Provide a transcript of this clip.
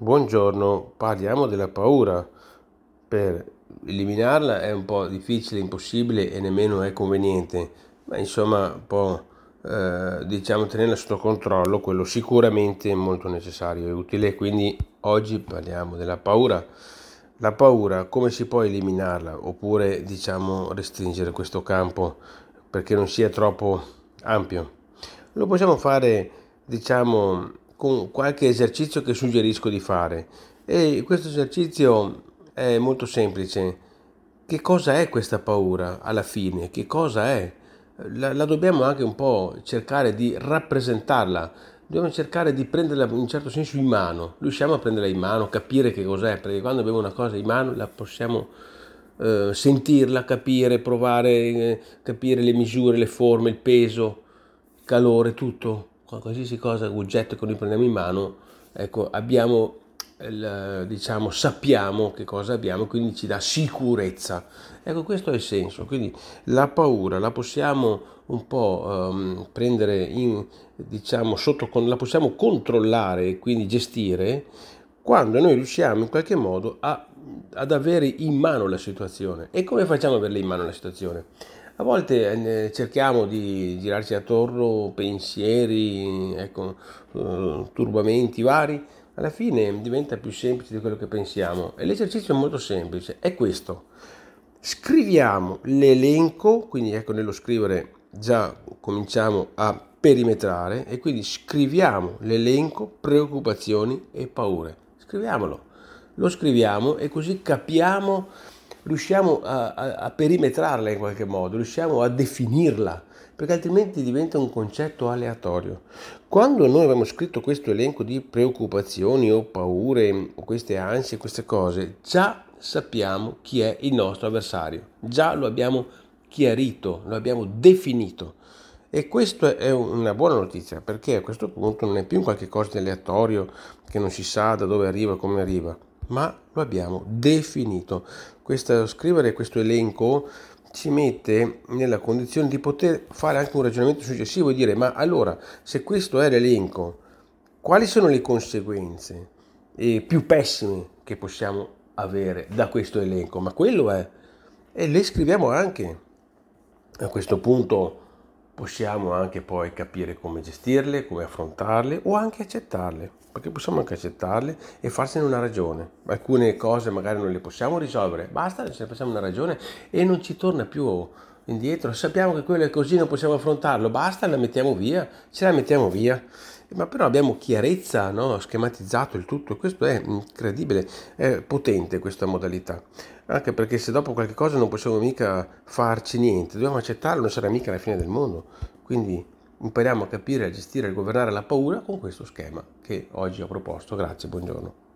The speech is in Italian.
Buongiorno, parliamo della paura. Per eliminarla è un po' difficile, impossibile e nemmeno è conveniente, ma insomma po' eh, diciamo tenerla sotto controllo, quello sicuramente è molto necessario e utile. Quindi oggi parliamo della paura. La paura, come si può eliminarla oppure diciamo restringere questo campo perché non sia troppo ampio? Lo possiamo fare diciamo con qualche esercizio che suggerisco di fare. E questo esercizio è molto semplice. Che cosa è questa paura alla fine? Che cosa è? La, la dobbiamo anche un po' cercare di rappresentarla, dobbiamo cercare di prenderla in un certo senso in mano. Riusciamo a prenderla in mano, capire che cos'è, perché quando abbiamo una cosa in mano la possiamo eh, sentirla, capire, provare, eh, capire le misure, le forme, il peso, il calore, tutto qualsiasi cosa, oggetto che noi prendiamo in mano, ecco, abbiamo, il, diciamo, sappiamo che cosa abbiamo, quindi ci dà sicurezza. Ecco, questo è il senso. Quindi la paura la possiamo un po' um, prendere in, diciamo, sotto, la possiamo controllare e quindi gestire quando noi riusciamo in qualche modo a, ad avere in mano la situazione. E come facciamo ad averla in mano la situazione? A volte eh, cerchiamo di girarci attorno pensieri, ecco, eh, turbamenti vari, alla fine diventa più semplice di quello che pensiamo e l'esercizio è molto semplice, è questo. Scriviamo l'elenco, quindi ecco nello scrivere già cominciamo a perimetrare e quindi scriviamo l'elenco preoccupazioni e paure. Scriviamolo, lo scriviamo e così capiamo riusciamo a, a, a perimetrarla in qualche modo, riusciamo a definirla, perché altrimenti diventa un concetto aleatorio. Quando noi abbiamo scritto questo elenco di preoccupazioni o paure, queste ansie, queste cose, già sappiamo chi è il nostro avversario, già lo abbiamo chiarito, lo abbiamo definito. E questa è una buona notizia perché a questo punto non è più qualche cosa di aleatorio che non si sa da dove arriva come arriva ma lo abbiamo definito. Questo, scrivere questo elenco ci mette nella condizione di poter fare anche un ragionamento successivo e dire ma allora se questo è l'elenco, quali sono le conseguenze eh, più pessime che possiamo avere da questo elenco? Ma quello è. E le scriviamo anche. A questo punto possiamo anche poi capire come gestirle, come affrontarle o anche accettarle, perché possiamo anche accettarle e farsene una ragione. Alcune cose magari non le possiamo risolvere, basta, ce ne facciamo una ragione e non ci torna più indietro. Sappiamo che quello è così, non possiamo affrontarlo, basta, la mettiamo via, ce la mettiamo via. Ma però abbiamo chiarezza, no? schematizzato il tutto, questo è incredibile, è potente questa modalità. Anche perché se dopo qualche cosa non possiamo mica farci niente, dobbiamo accettarlo, non sarà mica la fine del mondo. Quindi impariamo a capire, a gestire, a governare la paura con questo schema che oggi ho proposto. Grazie, buongiorno.